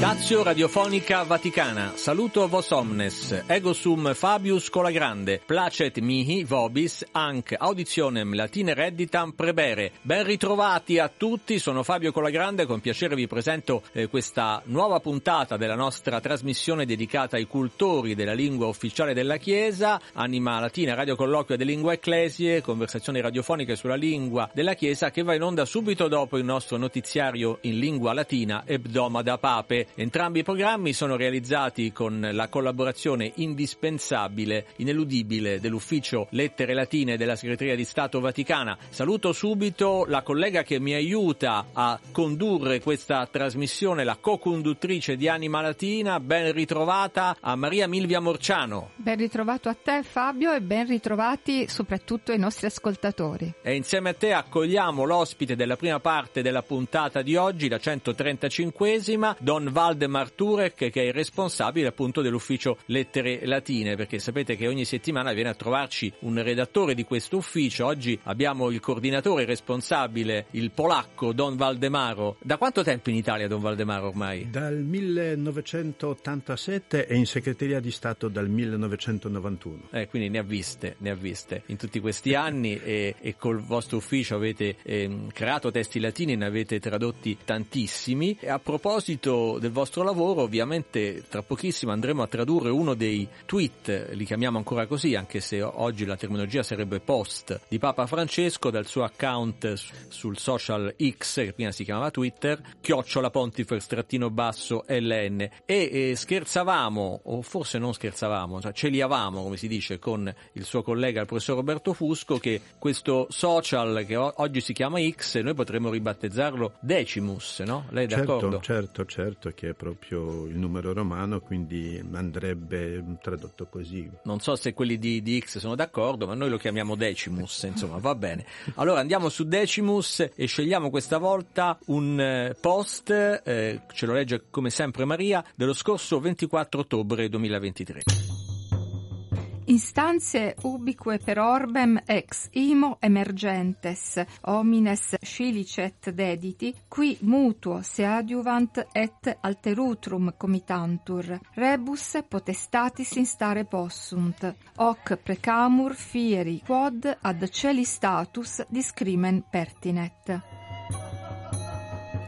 Stazio Radiofonica Vaticana, saluto vos omnes, ego sum Fabius Colagrande, placet mihi vobis, anc auditionem latine redditam prebere. Ben ritrovati a tutti, sono Fabio Colagrande, con piacere vi presento eh, questa nuova puntata della nostra trasmissione dedicata ai cultori della lingua ufficiale della Chiesa, Anima Latina, Radio Colloquio de Lingua Ecclesie, conversazioni radiofoniche sulla lingua della Chiesa che va in onda subito dopo il nostro notiziario in lingua latina Ebdomada Pape. Entrambi i programmi sono realizzati con la collaborazione indispensabile, ineludibile dell'ufficio Lettere Latine della Segreteria di Stato Vaticana. Saluto subito la collega che mi aiuta a condurre questa trasmissione, la co-conduttrice di Anima Latina, ben ritrovata a Maria Milvia Morciano. Ben ritrovato a te Fabio e ben ritrovati soprattutto ai nostri ascoltatori. E insieme a te accogliamo l'ospite della prima parte della puntata di oggi, la 135esima, Don Valdemar Turek che è il responsabile appunto dell'ufficio Lettere Latine perché sapete che ogni settimana viene a trovarci un redattore di questo ufficio. Oggi abbiamo il coordinatore responsabile il polacco Don Valdemaro. Da quanto tempo in Italia Don Valdemaro ormai? Dal 1987 e in segreteria di Stato dal 1991 eh, quindi ne ha viste ne ha viste in tutti questi anni e, e col vostro ufficio avete eh, creato testi latini ne avete tradotti tantissimi. A proposito del vostro lavoro, ovviamente tra pochissimo andremo a tradurre uno dei tweet, li chiamiamo ancora così, anche se oggi la terminologia sarebbe post, di Papa Francesco dal suo account sul social X, che prima si chiamava Twitter, chiocciola pontifex trattino basso LN. E eh, scherzavamo, o forse non scherzavamo, cioè celiavamo, come si dice, con il suo collega, il professor Roberto Fusco, che questo social che oggi si chiama X, noi potremmo ribattezzarlo Decimus, no? Lei è certo, d'accordo? Certo, certo che è proprio il numero romano, quindi andrebbe tradotto così. Non so se quelli di, di X sono d'accordo, ma noi lo chiamiamo Decimus, insomma, va bene. Allora andiamo su Decimus e scegliamo questa volta un post, eh, ce lo legge come sempre Maria, dello scorso 24 ottobre 2023. instanze ubique per orbem ex imo emergentes homines scilicet dediti qui mutuo se adiuvant et alterutrum comitantur rebus potestatis instare possunt hoc precamur fieri quod ad celi status discrimen pertinet.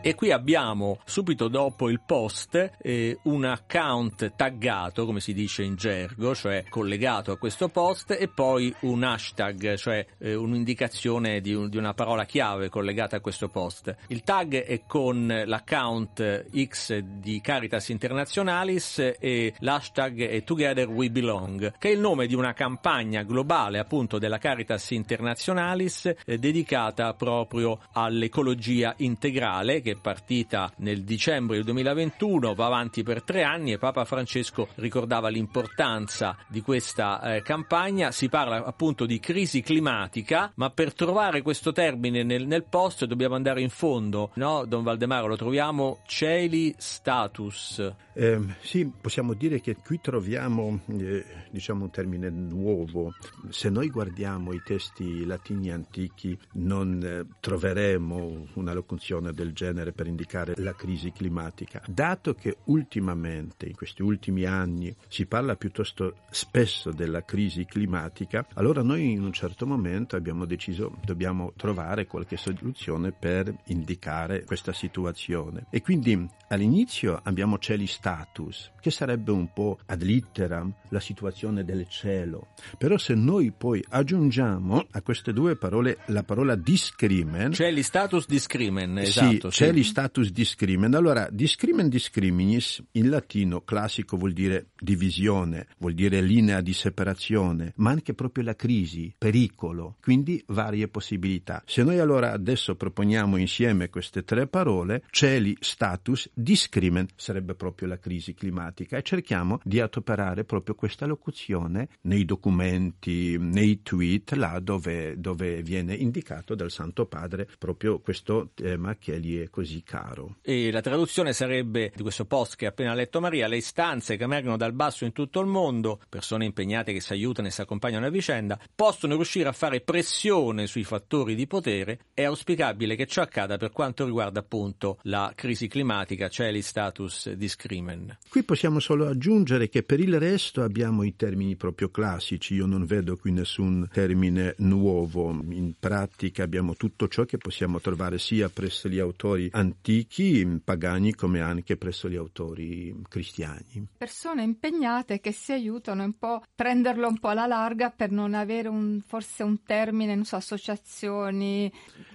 E qui abbiamo subito dopo il post eh, un account taggato, come si dice in gergo, cioè collegato a questo post, e poi un hashtag, cioè eh, un'indicazione di, un, di, una parola chiave collegata a questo post. Il tag è con l'account X di Caritas Internationalis e l'hashtag è Together We Belong, che è il nome di una campagna globale appunto della Caritas Internationalis eh, dedicata proprio all'ecologia integrale che è partita nel dicembre del 2021, va avanti per tre anni e Papa Francesco ricordava l'importanza di questa eh, campagna. Si parla appunto di crisi climatica, ma per trovare questo termine nel, nel post dobbiamo andare in fondo, no? Don Valdemaro, lo troviamo Celi Status. Eh, sì, possiamo dire che qui troviamo eh, diciamo un termine nuovo. Se noi guardiamo i testi latini antichi non eh, troveremo una locuzione del genere per indicare la crisi climatica. Dato che ultimamente, in questi ultimi anni, si parla piuttosto spesso della crisi climatica, allora noi in un certo momento abbiamo deciso dobbiamo trovare qualche soluzione per indicare questa situazione. E quindi all'inizio abbiamo celi status, che sarebbe un po' ad litteram la situazione del cielo. Però se noi poi aggiungiamo a queste due parole la parola discrimen, celi status discrimen, esatto. Sì, celi status discrimen. Allora, discrimen discriminis in latino classico vuol dire divisione, vuol dire linea di separazione, ma anche proprio la crisi, pericolo, quindi varie possibilità. Se noi allora adesso proponiamo insieme queste tre parole, celi status discrimen sarebbe proprio la crisi climatica e cerchiamo di adoperare proprio questa locuzione nei documenti, nei tweet, là dove, dove viene indicato dal Santo Padre proprio questo tema che gli è così così caro. E la traduzione sarebbe di questo post che ha appena letto Maria, le istanze che emergono dal basso in tutto il mondo, persone impegnate che si aiutano e si accompagnano a vicenda, possono riuscire a fare pressione sui fattori di potere. È auspicabile che ciò accada per quanto riguarda appunto la crisi climatica, cioè gli status di scrimen. Qui possiamo solo aggiungere che per il resto abbiamo i termini proprio classici, io non vedo qui nessun termine nuovo, in pratica abbiamo tutto ciò che possiamo trovare sia presso gli autori antichi, pagani, come anche presso gli autori cristiani. Persone impegnate che si aiutano un po' prenderlo un po' alla larga per non avere un, forse un termine, non so, associazioni,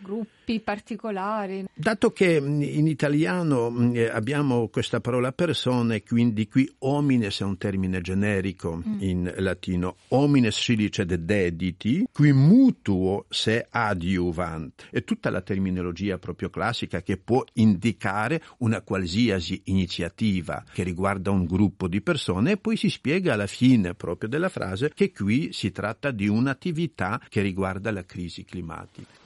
gruppi particolari. Dato che in italiano eh, abbiamo questa parola persone, quindi qui homines è un termine generico mm. in latino, homines si dice de dediti, qui mutuo se adiuvant. È tutta la terminologia proprio classica che può indicare una qualsiasi iniziativa che riguarda un gruppo di persone e poi si spiega alla fine proprio della frase che qui si tratta di un'attività che riguarda la crisi climatica.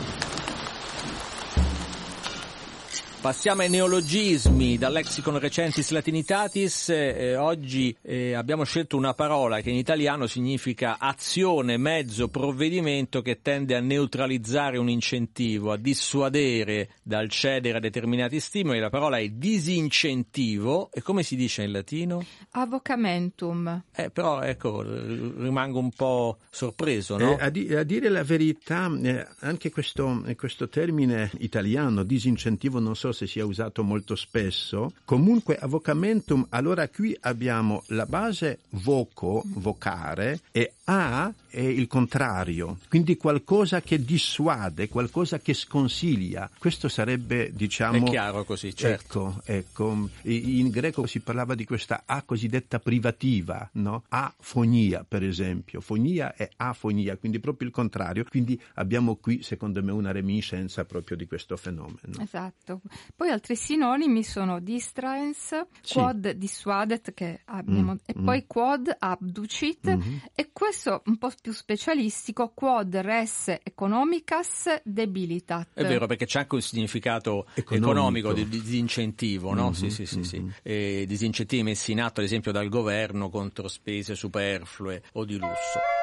Passiamo ai neologismi dal lexicon recentis latinitatis. Eh, oggi eh, abbiamo scelto una parola che in italiano significa azione, mezzo, provvedimento che tende a neutralizzare un incentivo, a dissuadere dal cedere a determinati stimoli. La parola è disincentivo e come si dice in latino? Avocamentum. Eh, però ecco, rimango un po' sorpreso, no? Eh, a, di- a, dire la verità, eh, anche questo, questo termine italiano, disincentivo, non so se sia usato molto spesso. Comunque avocamentum, allora qui abbiamo la base voco, vocare, e a è il contrario, quindi qualcosa che dissuade, qualcosa che sconsiglia. Questo sarebbe, diciamo... È chiaro così, certo. Ecco, ecco. In greco si parlava di questa A cosiddetta privativa, no? Afonia, per esempio. Fonia è afonia, quindi proprio il contrario. Quindi abbiamo qui, secondo me, una reminiscenza proprio di questo fenomeno. Esatto. Poi altri sinonimi sono distraens, sì. quod dissuadet, che abbiamo, mm, e mm. poi quod abducit, mm-hmm. e questo un po' più specialistico, quod res economicas debilitat. È vero, perché c'è anche un significato economico, economico di, di disincentivo, no? Mm-hmm, sì, sì, sì, mm-hmm. sì. E disincentivi messi in atto, ad esempio, dal governo contro spese superflue o di lusso.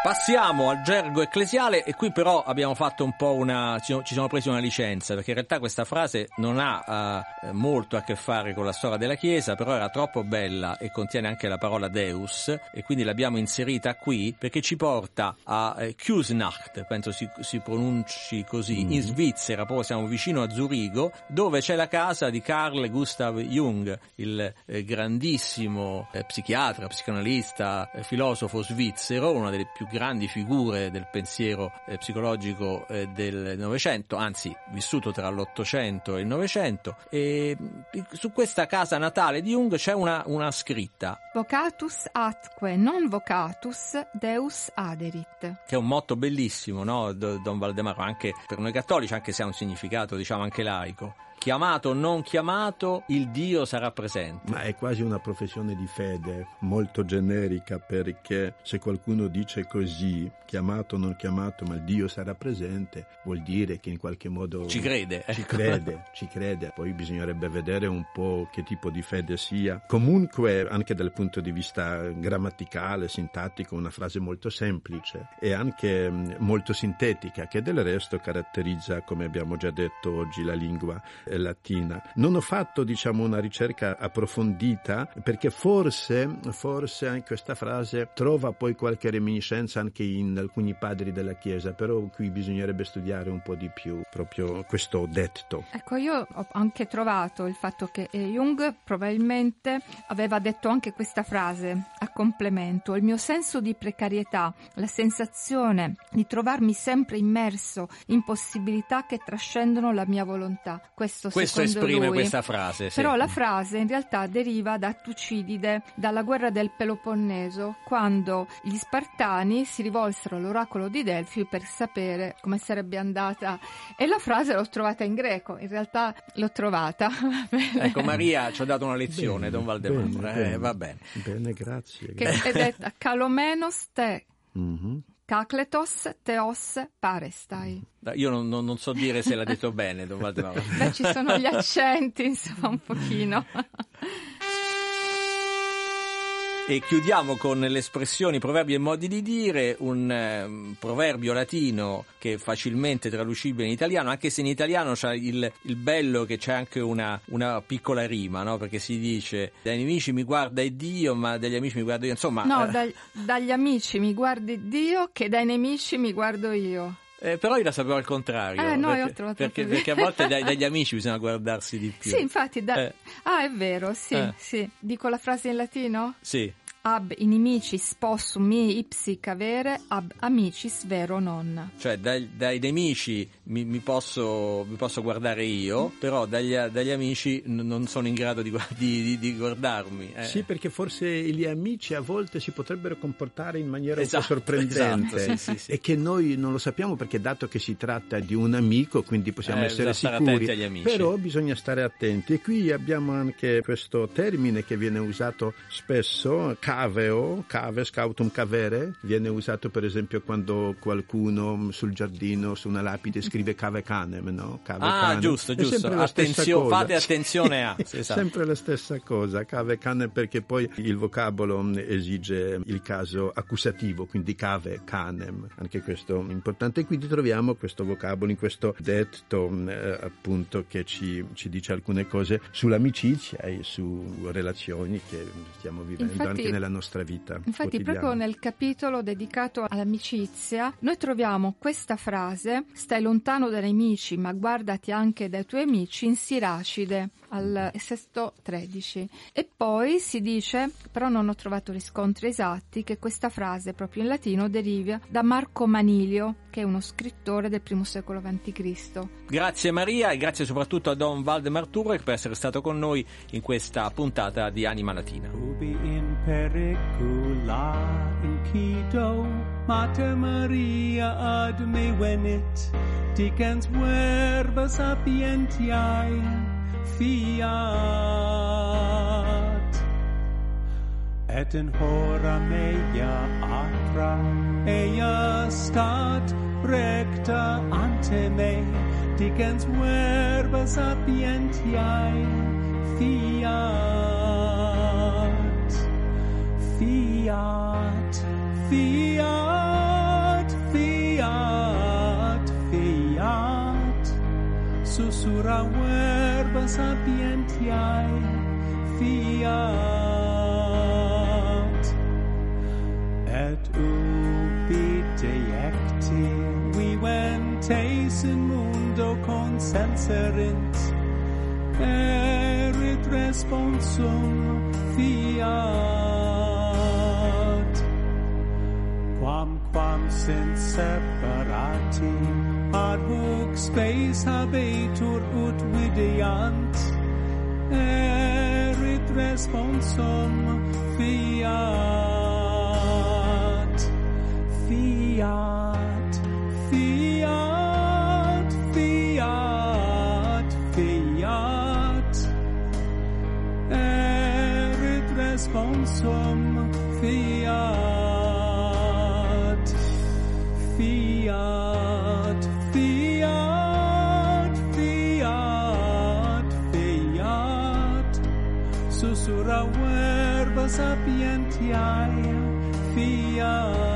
Passiamo al gergo ecclesiale e qui però abbiamo fatto un po' una ci siamo presi una licenza perché in realtà questa frase non ha uh, molto a che fare con la storia della Chiesa, però era troppo bella e contiene anche la parola Deus e quindi l'abbiamo inserita qui perché ci porta a eh, Kusnacht, penso si, si pronunci così, mm. in Svizzera, proprio siamo vicino a Zurigo, dove c'è la casa di Carl Gustav Jung, il eh, grandissimo eh, psichiatra, psicanalista, eh, filosofo svizzero, una delle più grandi figure del pensiero eh, psicologico eh, del Novecento, anzi vissuto tra l'Ottocento e il Novecento. E su questa casa natale di Jung c'è una, una scritta. Vocatus atque, non vocatus, Deus aderit. Che è un motto bellissimo, no? Don Valdemaro, anche per noi cattolici, anche se ha un significato, diciamo, anche laico chiamato o non chiamato, il Dio sarà presente. Ma è quasi una professione di fede molto generica perché se qualcuno dice così, chiamato o non chiamato, ma il Dio sarà presente, vuol dire che in qualche modo ci crede. Ci crede, ci crede. Poi bisognerebbe vedere un po' che tipo di fede sia. Comunque, anche dal punto di vista grammaticale, sintattico, una frase molto semplice e anche mm, molto sintetica, che del resto caratterizza, come abbiamo già detto oggi, la lingua latina. Non ho fatto, diciamo, una ricerca approfondita perché forse, forse anche questa frase trova poi qualche reminiscenza anche in alcuni padri della Chiesa, però qui bisognerebbe studiare un po' di più proprio questo detto. Ecco, io ho anche trovato il fatto che eh, Jung probabilmente aveva detto anche questa frase a complemento. Il mio senso di precarietà, la sensazione di trovarmi sempre immerso in possibilità che trascendono la mia volontà. Questo questo, questo esprime lui. questa frase. Sì. Però la frase in realtà deriva da Tucidide, dalla guerra del Peloponneso, quando gli Spartani si rivolsero all'oracolo di Delfi per sapere come sarebbe andata. E la frase l'ho trovata in greco, in realtà l'ho trovata. ecco, Maria ci ha dato una lezione, bene, Don Valdemar. Bene, eh, va bene. Bene, grazie. Che è detta Calomenos te. Mm-hmm Kakletos Theos Parestai. Io non, non, non so dire se l'ha detto bene, Don. Beh, ci sono gli accenti, insomma, un pochino. E chiudiamo con le espressioni, proverbi e modi di dire, un eh, proverbio latino che è facilmente traducibile in italiano, anche se in italiano c'è il, il bello che c'è anche una, una piccola rima, no? perché si dice dai nemici mi guarda Dio, ma dagli amici mi guardo io. Insomma, no, eh... dai, dagli amici mi guardi Dio che dai nemici mi guardo io. Eh, però io la sapevo al contrario. Eh, no, perché, perché, perché, a volte dai, dagli amici bisogna guardarsi di più. Sì, infatti. Da... Eh. Ah, è vero, sì, Eh. sì. Dico la frase in latino? Sì. Ab inimicis possum mi ipsi cavere, ab amicis vero non. Cioè dai, dai nemici mi, mi, posso, mi, posso, guardare io, però dagli, dagli amici n- non sono in grado di, di, di, di guardarmi. Eh. Sì, perché forse gli amici a volte si potrebbero comportare in maniera esatto, un po' sorprendente esatto, sì, sì, sì. e che noi non lo sappiamo perché dato che si tratta di un amico, quindi possiamo eh, essere sicuri, però bisogna stare attenti. E qui abbiamo anche questo termine che viene usato spesso, caveo, cave, scautum cavere, viene usato per esempio quando qualcuno sul giardino, su una lapide scrive cave canem, no? Cave ah, canem. giusto, giusto. Attenzio- fate attenzione a. Sì, esatto. Sempre la stessa cosa, cave canem perché poi il vocabolo esige il caso accusativo, quindi cave canem, anche questo è importante. Quindi troviamo questo vocabolo in questo detto eh, appunto che ci, ci, dice alcune cose sull'amicizia e su relazioni che stiamo vivendo infatti, anche nella nostra vita. Infatti proprio nel capitolo dedicato all'amicizia noi troviamo questa frase stai lontano dai nemici ma guardati anche dai tuoi amici in Siracide al sesto 13 e poi si dice però non ho trovato riscontri esatti che questa frase proprio in latino deriva da Marco Manilio che è uno scrittore del primo secolo a.C. Grazie Maria e grazie soprattutto a Don Valdemar Turek per essere stato con noi in questa puntata di Anima Latina. Ubi in pericula incido Mater Maria ad me venit dicens verba sapientiae fiat. Et in hora mea atra ea stat recta ante me dicens verba sapientiae fiat. Fiat fiat fiat fiat. Sussurra verba sapientiae fiat. Et ubi deecti viventes in mundo consenserint erit responsum fiat. Quam quam sint separati ad hoc spes habetur ut videant. Erit responsum fiat. Fiat. Verba sapientiae fiat.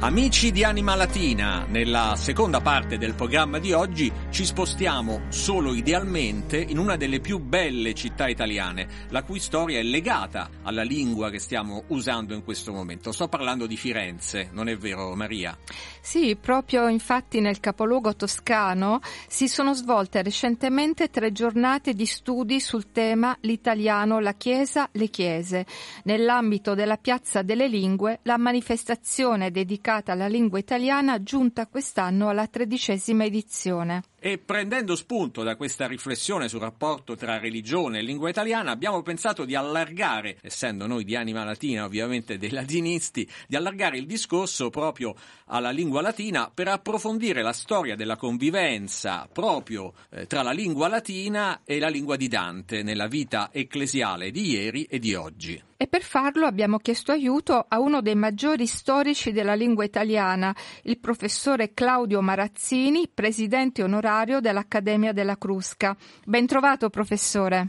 Amici di Anima Latina, nella seconda parte del programma di oggi ci spostiamo solo idealmente in una delle più belle città italiane, la cui storia è legata alla lingua che stiamo usando in questo momento. Sto parlando di Firenze, non è vero Maria? Sì, proprio infatti nel capoluogo toscano si sono svolte recentemente tre giornate di studi sul tema l'italiano, la Chiesa, le Chiese. Nell'ambito della Piazza delle Lingue, la manifestazione dedicata alla lingua italiana giunta quest'anno alla tredicesima edizione. E prendendo spunto da questa riflessione sul rapporto tra religione e lingua italiana, abbiamo pensato di allargare, essendo noi di anima latina, ovviamente dei latinisti, di allargare il discorso proprio alla lingua latina per approfondire la storia della convivenza proprio eh, tra la lingua latina e la lingua di Dante nella vita ecclesiale di ieri e di oggi. E per farlo abbiamo chiesto aiuto a uno dei maggiori storici della lingua italiana, il professore Claudio Marazzini, presidente onorario dell'Accademia della Crusca. Ben trovato, professore.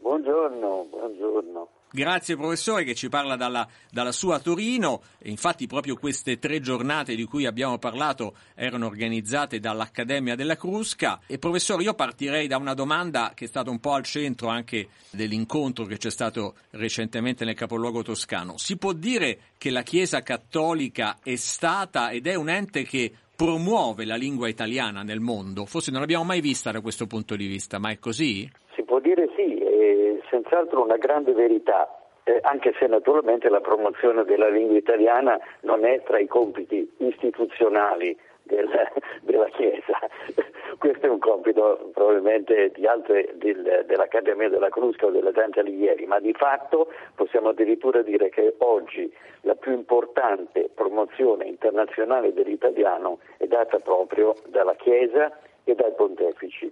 Buongiorno, buongiorno. Grazie professore che ci parla dalla, dalla, sua Torino, infatti proprio queste tre giornate di cui abbiamo parlato erano organizzate dall'Accademia della Crusca e professore io partirei da una domanda che è stata un po' al centro anche dell'incontro che c'è stato recentemente nel capoluogo toscano. Si può dire che la Chiesa cattolica è stata ed è un ente che promuove la lingua italiana nel mondo? Forse non l'abbiamo mai vista da questo punto di vista, ma è così? Si può dire sì, senz'altro una grande verità, eh, anche se naturalmente la promozione della lingua italiana non è tra i compiti istituzionali del, della Chiesa. Questo è un compito probabilmente di altre del, dell'Accademia della Crusca o della Dante Alighieri, ma di fatto possiamo addirittura dire che oggi la più importante promozione internazionale dell'italiano è data proprio dalla Chiesa e dai pontefici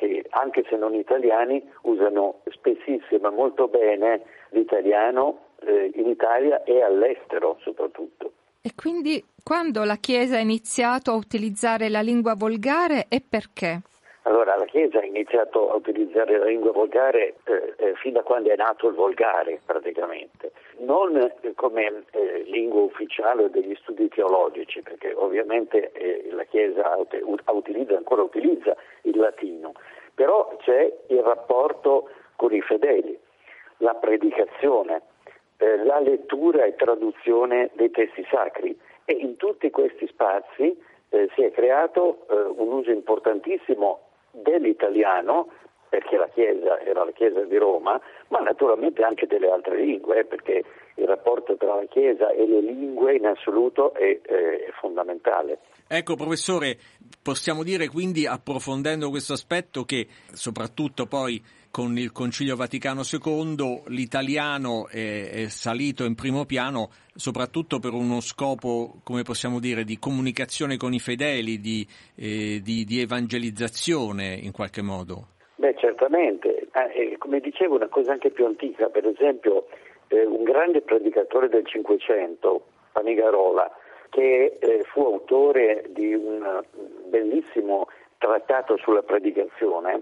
che anche se non italiani usano spessissimo molto bene l'italiano eh, in Italia e all'estero soprattutto. E quindi quando la Chiesa ha iniziato a utilizzare la lingua volgare e perché? Allora, la Chiesa ha iniziato a utilizzare la lingua volgare eh, eh, fin da quando è nato il volgare, praticamente. Non eh, come eh, lingua ufficiale degli studi teologici, perché ovviamente eh, la Chiesa utilizza, ancora utilizza il latino, però c'è il rapporto con i fedeli, la predicazione, eh, la lettura e traduzione dei testi sacri e in tutti questi spazi si è creato un uso importantissimo dell'italiano, perché la Chiesa era la Chiesa di Roma, ma naturalmente anche delle altre lingue, eh, perché il rapporto tra la Chiesa e le lingue in assoluto è, è fondamentale. Ecco, professore, possiamo dire quindi, approfondendo questo aspetto, che soprattutto poi con il Concilio Vaticano II l'italiano è, è, salito in primo piano soprattutto per uno scopo, come possiamo dire, di comunicazione con i fedeli, di, eh, di, di evangelizzazione in qualche modo. Beh, certamente. Eh, come dicevo, una cosa anche più antica, per esempio, eh, un grande predicatore del Cinquecento, Panigarola, che eh, fu autore di un bellissimo trattato sulla predicazione,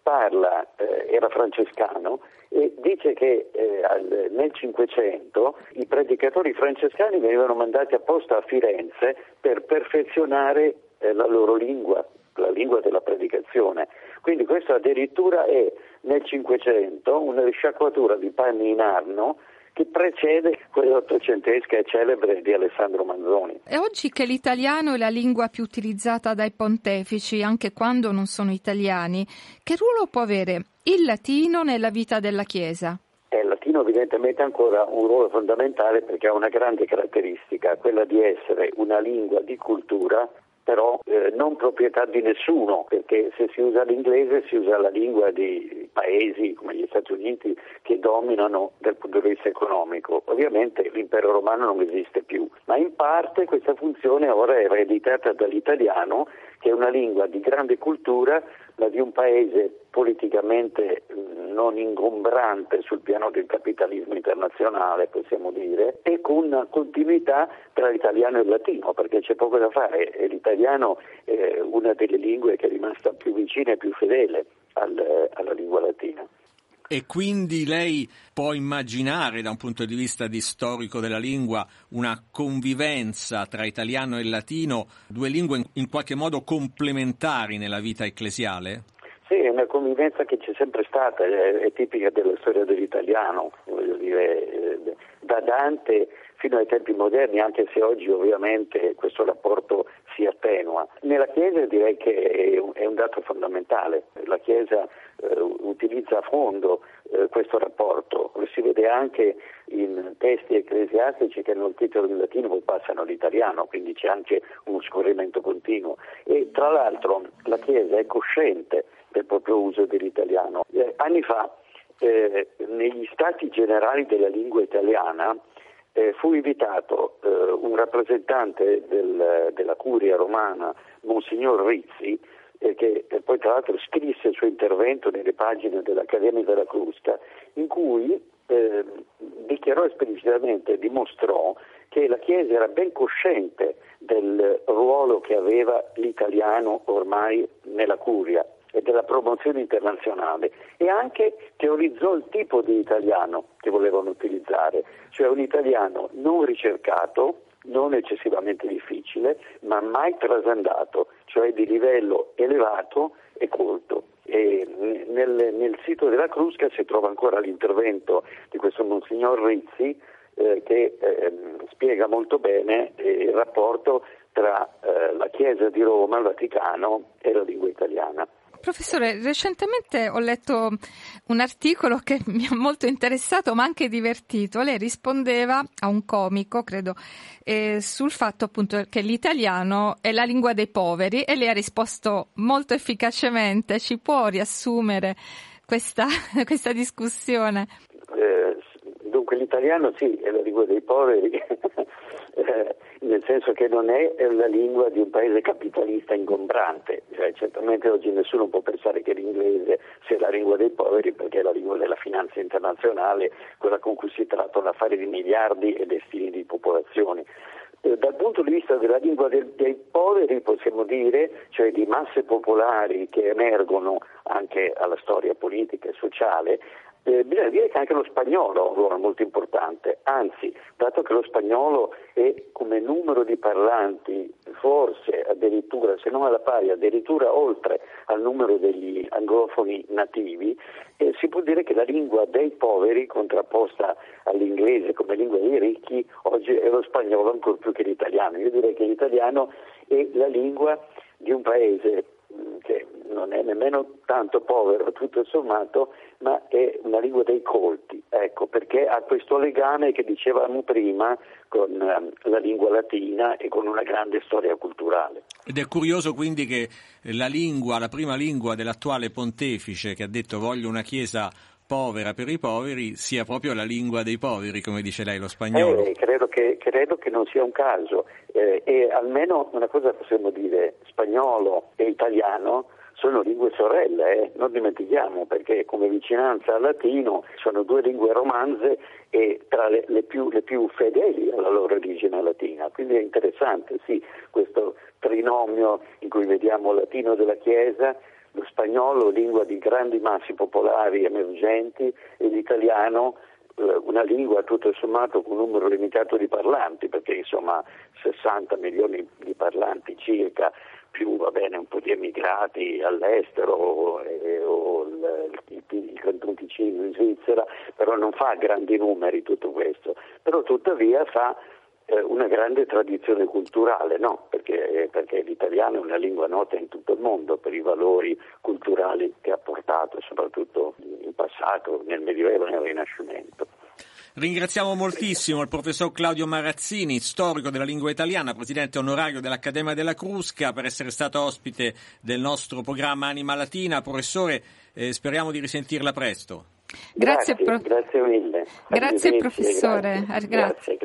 parla, eh, era francescano, e dice che eh, al, nel Cinquecento i predicatori francescani venivano mandati apposta a Firenze per perfezionare eh, la loro lingua, la lingua della predicazione. Quindi questo addirittura è nel Cinquecento una risciacquatura di panni in arno che precede quella ottocentesca e celebre di Alessandro Manzoni. E oggi che l'italiano è la lingua più utilizzata dai pontefici, anche quando non sono italiani, che ruolo può avere il latino nella vita della Chiesa? Eh, il latino evidentemente ha ancora un ruolo fondamentale perché ha una grande caratteristica, quella di essere una lingua di cultura però eh, non proprietà di nessuno, perché se si usa l'inglese si usa la lingua di paesi come gli Stati Uniti che dominano dal punto di vista economico. Ovviamente l'impero romano non esiste più, ma in parte questa funzione ora è ereditata dall'italiano, che è una lingua di grande cultura, ma di un paese politicamente non ingombrante sul piano del capitalismo internazionale, possiamo dire, e con continuità tra l'italiano e il latino, perché c'è poco da fare. L'italiano è una delle lingue che è rimasta più vicina e più fedele al, alla lingua latina. E quindi lei può immaginare, da un punto di vista di storico della lingua, una convivenza tra italiano e latino, due lingue in qualche modo complementari nella vita ecclesiale? Sì, è una convivenza che c'è sempre stata, è, tipica della storia dell'italiano, voglio dire, da Dante fino ai tempi moderni, anche se oggi ovviamente questo rapporto. Nella Chiesa direi che è un, dato fondamentale, la Chiesa eh, utilizza a fondo eh, questo rapporto. Lo si vede anche in testi ecclesiastici che hanno il titolo in latino poi passano all'italiano, quindi c'è anche uno scorrimento continuo. E tra l'altro la Chiesa è cosciente del proprio uso dell'italiano. Eh, anni fa, eh, negli stati generali della lingua italiana, eh, fu invitato eh, un rappresentante del, della curia romana, Monsignor Rizzi, eh, che poi tra l'altro scrisse il suo intervento nelle pagine dell'Accademia della Crusca, in cui eh, dichiarò esplicitamente, dimostrò che la Chiesa era ben cosciente del ruolo che aveva l'italiano ormai nella curia e della promozione internazionale e anche teorizzò il tipo di italiano che volevano utilizzare, cioè un italiano non ricercato, non eccessivamente difficile, ma mai trasandato, cioè di livello elevato e colto. E nel, nel, sito della Crusca si trova ancora l'intervento di questo Monsignor Rizzi eh, che eh, spiega molto bene eh, il rapporto tra eh, la Chiesa di Roma, il Vaticano e la lingua italiana. Professore, recentemente ho letto un articolo che mi ha molto interessato ma anche divertito. Lei rispondeva a un comico, credo, eh, sul fatto appunto che l'italiano è la lingua dei poveri e lei ha risposto molto efficacemente. Ci può riassumere questa, questa discussione? Eh, dunque l'italiano sì, è la lingua dei poveri. Eh, nel senso che non è la lingua di un paese capitalista ingombrante, cioè, certamente oggi nessuno può pensare che l'inglese sia la lingua dei poveri perché è la lingua della finanza internazionale, quella con cui si trattano affari di miliardi e destini di popolazioni. Eh, dal punto di vista della lingua del, dei poveri possiamo dire, cioè di masse popolari che emergono anche alla storia politica e sociale, eh, bisogna dire che anche lo spagnolo ha un molto importante, anzi, dato che lo spagnolo è come numero di parlanti forse addirittura, se non alla pari, addirittura oltre al numero degli anglofoni nativi, eh, si può dire che la lingua dei poveri, contrapposta all'inglese come lingua dei ricchi, oggi è lo spagnolo ancora più che l'italiano. Io direi che l'italiano è la lingua di un paese che non è nemmeno tanto povero tutto sommato, ma è una lingua dei colti, ecco, perché ha questo legame che dicevamo prima con um, la lingua latina e con una grande storia culturale. Ed è curioso quindi che la lingua, la prima lingua dell'attuale pontefice che ha detto voglio una chiesa povera per i poveri sia proprio la lingua dei poveri, come dice lei, lo spagnolo. Eh, credo, che, credo, che, non sia un caso eh, e almeno una cosa possiamo dire, spagnolo e italiano sono lingue sorelle, eh? non dimentichiamo, perché come vicinanza al latino sono due lingue romanze e tra le, le, più, le più fedeli alla loro origine latina. Quindi è interessante, sì, questo trinomio in cui vediamo il latino della Chiesa lo spagnolo lingua di grandi massi popolari emergenti e l'italiano eh, una lingua tutto sommato con un numero limitato di parlanti, perché insomma 60 milioni di parlanti circa, più va bene un po' di emigrati all'estero eh, o il, il, Canton Ticino in Svizzera, però non fa grandi numeri tutto questo, però tuttavia fa eh, una grande tradizione culturale, no? perché, perché, l'italiano è una lingua nota in tutto il mondo per i valori culturali che ha portato, soprattutto in passato, nel Medioevo e nel Rinascimento. Ringraziamo moltissimo il professor Claudio Marazzini, storico della lingua italiana, presidente onorario dell'Accademia della Crusca, per essere stato ospite del nostro programma Anima Latina. Professore, eh, speriamo di risentirla presto. Grazie, grazie, pro- grazie mille. Grazie professore. Grazie, grazie,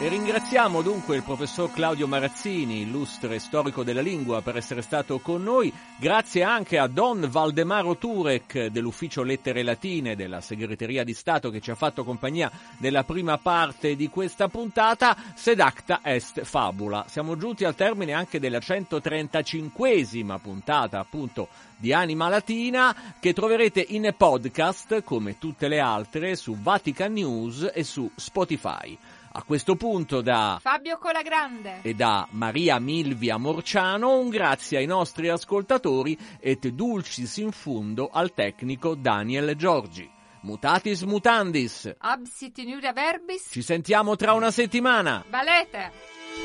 E ringraziamo dunque il professor Claudio Marazzini, illustre storico della lingua, per essere stato con noi. Grazie anche a Don Valdemaro Turek dell'Ufficio Lettere Latine della Segreteria di Stato che ci ha fatto compagnia nella prima parte di questa puntata. Sed acta est fabula. Siamo giunti al termine anche della 135esima puntata appunto di Anima Latina che troverete in podcast come tutte le altre su Vatican News e su Spotify. A questo punto da Fabio Colagrande e da Maria Milvia Morciano un grazie ai nostri ascoltatori et dulcis in fundo al tecnico Daniel Giorgi. Mutatis mutandis. Absit in verbis. Ci sentiamo tra una settimana. Valete.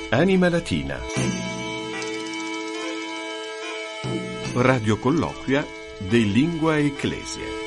Anima Latina. Radio Colloquia de Lingua Ecclesia.